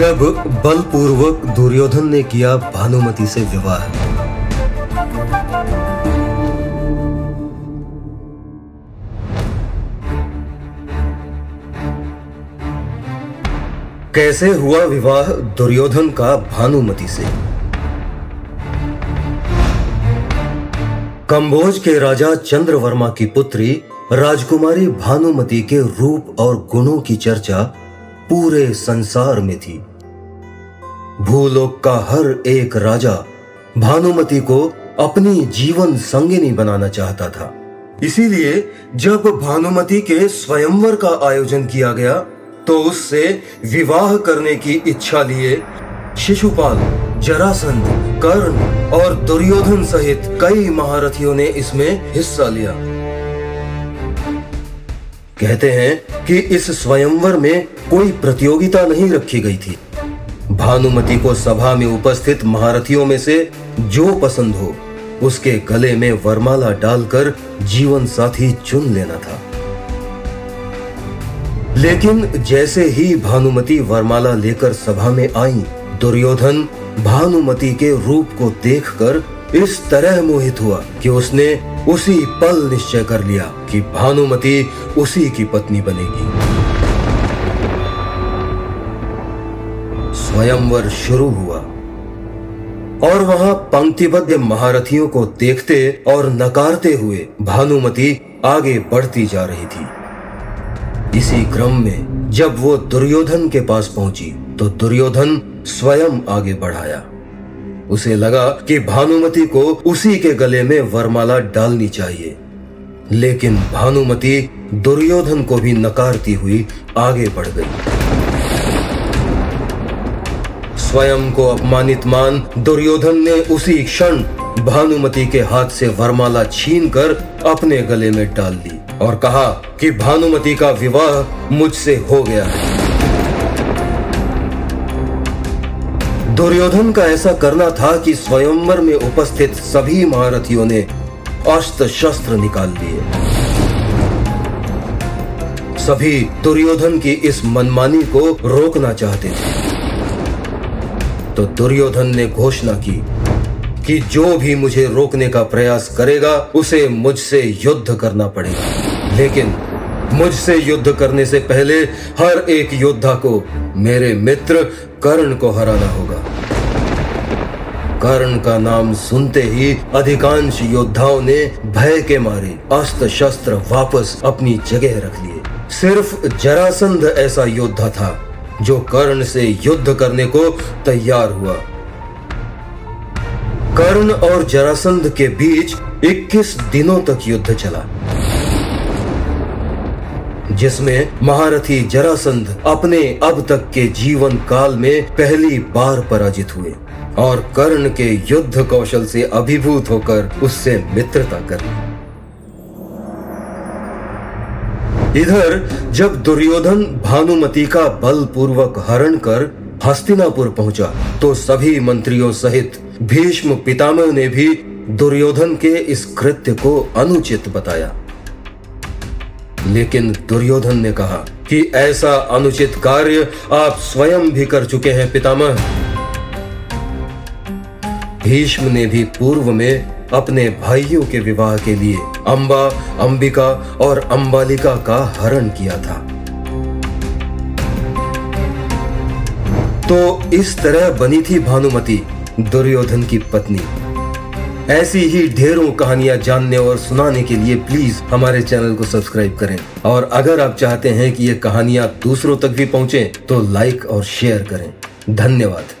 जब बलपूर्वक दुर्योधन ने किया भानुमति से विवाह। कैसे हुआ विवाह दुर्योधन का भानुमति से? कंबोज के राजा चंद्रवर्मा की पुत्री राजकुमारी भानुमति के रूप और गुणों की चर्चा पूरे संसार में थी। भूलोक का हर एक राजा भानुमति को अपनी जीवन संगिनी बनाना चाहता था। इसीलिए जब भानुमति के स्वयंवर का आयोजन किया गया तो उससे विवाह करने की इच्छा लिए शिशुपाल, जरासंध, कर्ण और दुर्योधन सहित कई महारथियों ने इसमें हिस्सा लिया। कहते हैं कि इस स्वयंवर में कोई प्रतियोगिता नहीं रखी गई थी। भानुमति को सभा में उपस्थित महारथियों में से जो पसंद हो, उसके गले में वरमाला डालकर जीवन साथी चुन लेना था। लेकिन जैसे ही भानुमति वरमाला लेकर सभा में आई, दुर्योधन भानुमति के रूप को देखकर इस तरह मोहित हुआ कि उसने उसी पल निश्चय कर लिया कि भानुमति उसी की पत्नी बनेगी। स्वयंवर शुरू हुआ। और वहाँ पंक्तिबद्ध महारथियों को देखते और नकारते हुए भानुमति आगे बढ़ती जा रही थी। इसी क्रम में जब वो दुर्योधन के पास पहुँची तो दुर्योधन स्वयं आगे बढ़ाया। उसे लगा कि भानुमति को उसी के गले में वरमाला डालनी चाहिए। लेकिन भानुमति दुर्योधन को भी नकारती हुई आगे बढ़ गई। स्वयं को अपमानित मान, दुर्योधन ने उसी क्षण भानुमति के हाथ से वरमाला छीनकर अपने गले में डाल दी और कहा कि भानुमति का विवाह मुझसे हो गया है। दुर्योधन का ऐसा करना था कि स्वयंवर में उपस्थित सभी महारथियों ने अस्त्र शस्त्र निकाल लिए सभी दुर्योधन की इस मनमानी को रोकना चाहते थे। तो दुर्योधन ने घोषणा की कि जो भी मुझे रोकने का प्रयास करेगा, उसे मुझसे युद्ध करना पड़ेगा। लेकिन मुझसे युद्ध करने से पहले हर एक योद्धा को मेरे मित्र कर्ण को हराना होगा। कर्ण का नाम सुनते ही अधिकांश योद्धाओं ने भय के मारे अस्त्र शस्त्र वापस अपनी जगह रख लिए। सिर्फ़ जरासंध ऐसा योद्धा था जो कर्ण से युद्ध करने को तैयार हुआ। कर्ण और जरासंध के बीच 21 दिनों तक युद्ध चला, जिसमें महारथी जरासंध अपने अब तक के जीवन काल में पहली बार पराजित हुए और कर्ण के युद्ध कौशल से अभिभूत होकर उससे मित्रता कर इधर, जब दुर्योधन भानुमति का बलपूर्वक हरण कर हस्तिनापुर पहुँचा तो सभी मंत्रियों सहित भीष्म पितामह ने भी दुर्योधन के इस कृत्य को अनुचित बताया। लेकिन दुर्योधन ने कहा कि ऐसा अनुचित कार्य आप स्वयं भी कर चुके हैं, पितामह। भीष्म ने भी पूर्व में अपने भाइयों के विवाह के लिए अंबा, अंबिका और अंबालिका का हरण किया था। तो इस तरह बनी थी भानुमति, दुर्योधन की पत्नी। ऐसी ही ढेरों कहानियाँ जानने और सुनाने के लिए प्लीज़ हमारे चैनल को सब्सक्राइब करें। और अगर आप चाहते हैं कि ये कहानियाँ दूसरों तक भी पहुँचे तो लाइक और शेयर करें। धन्यवाद।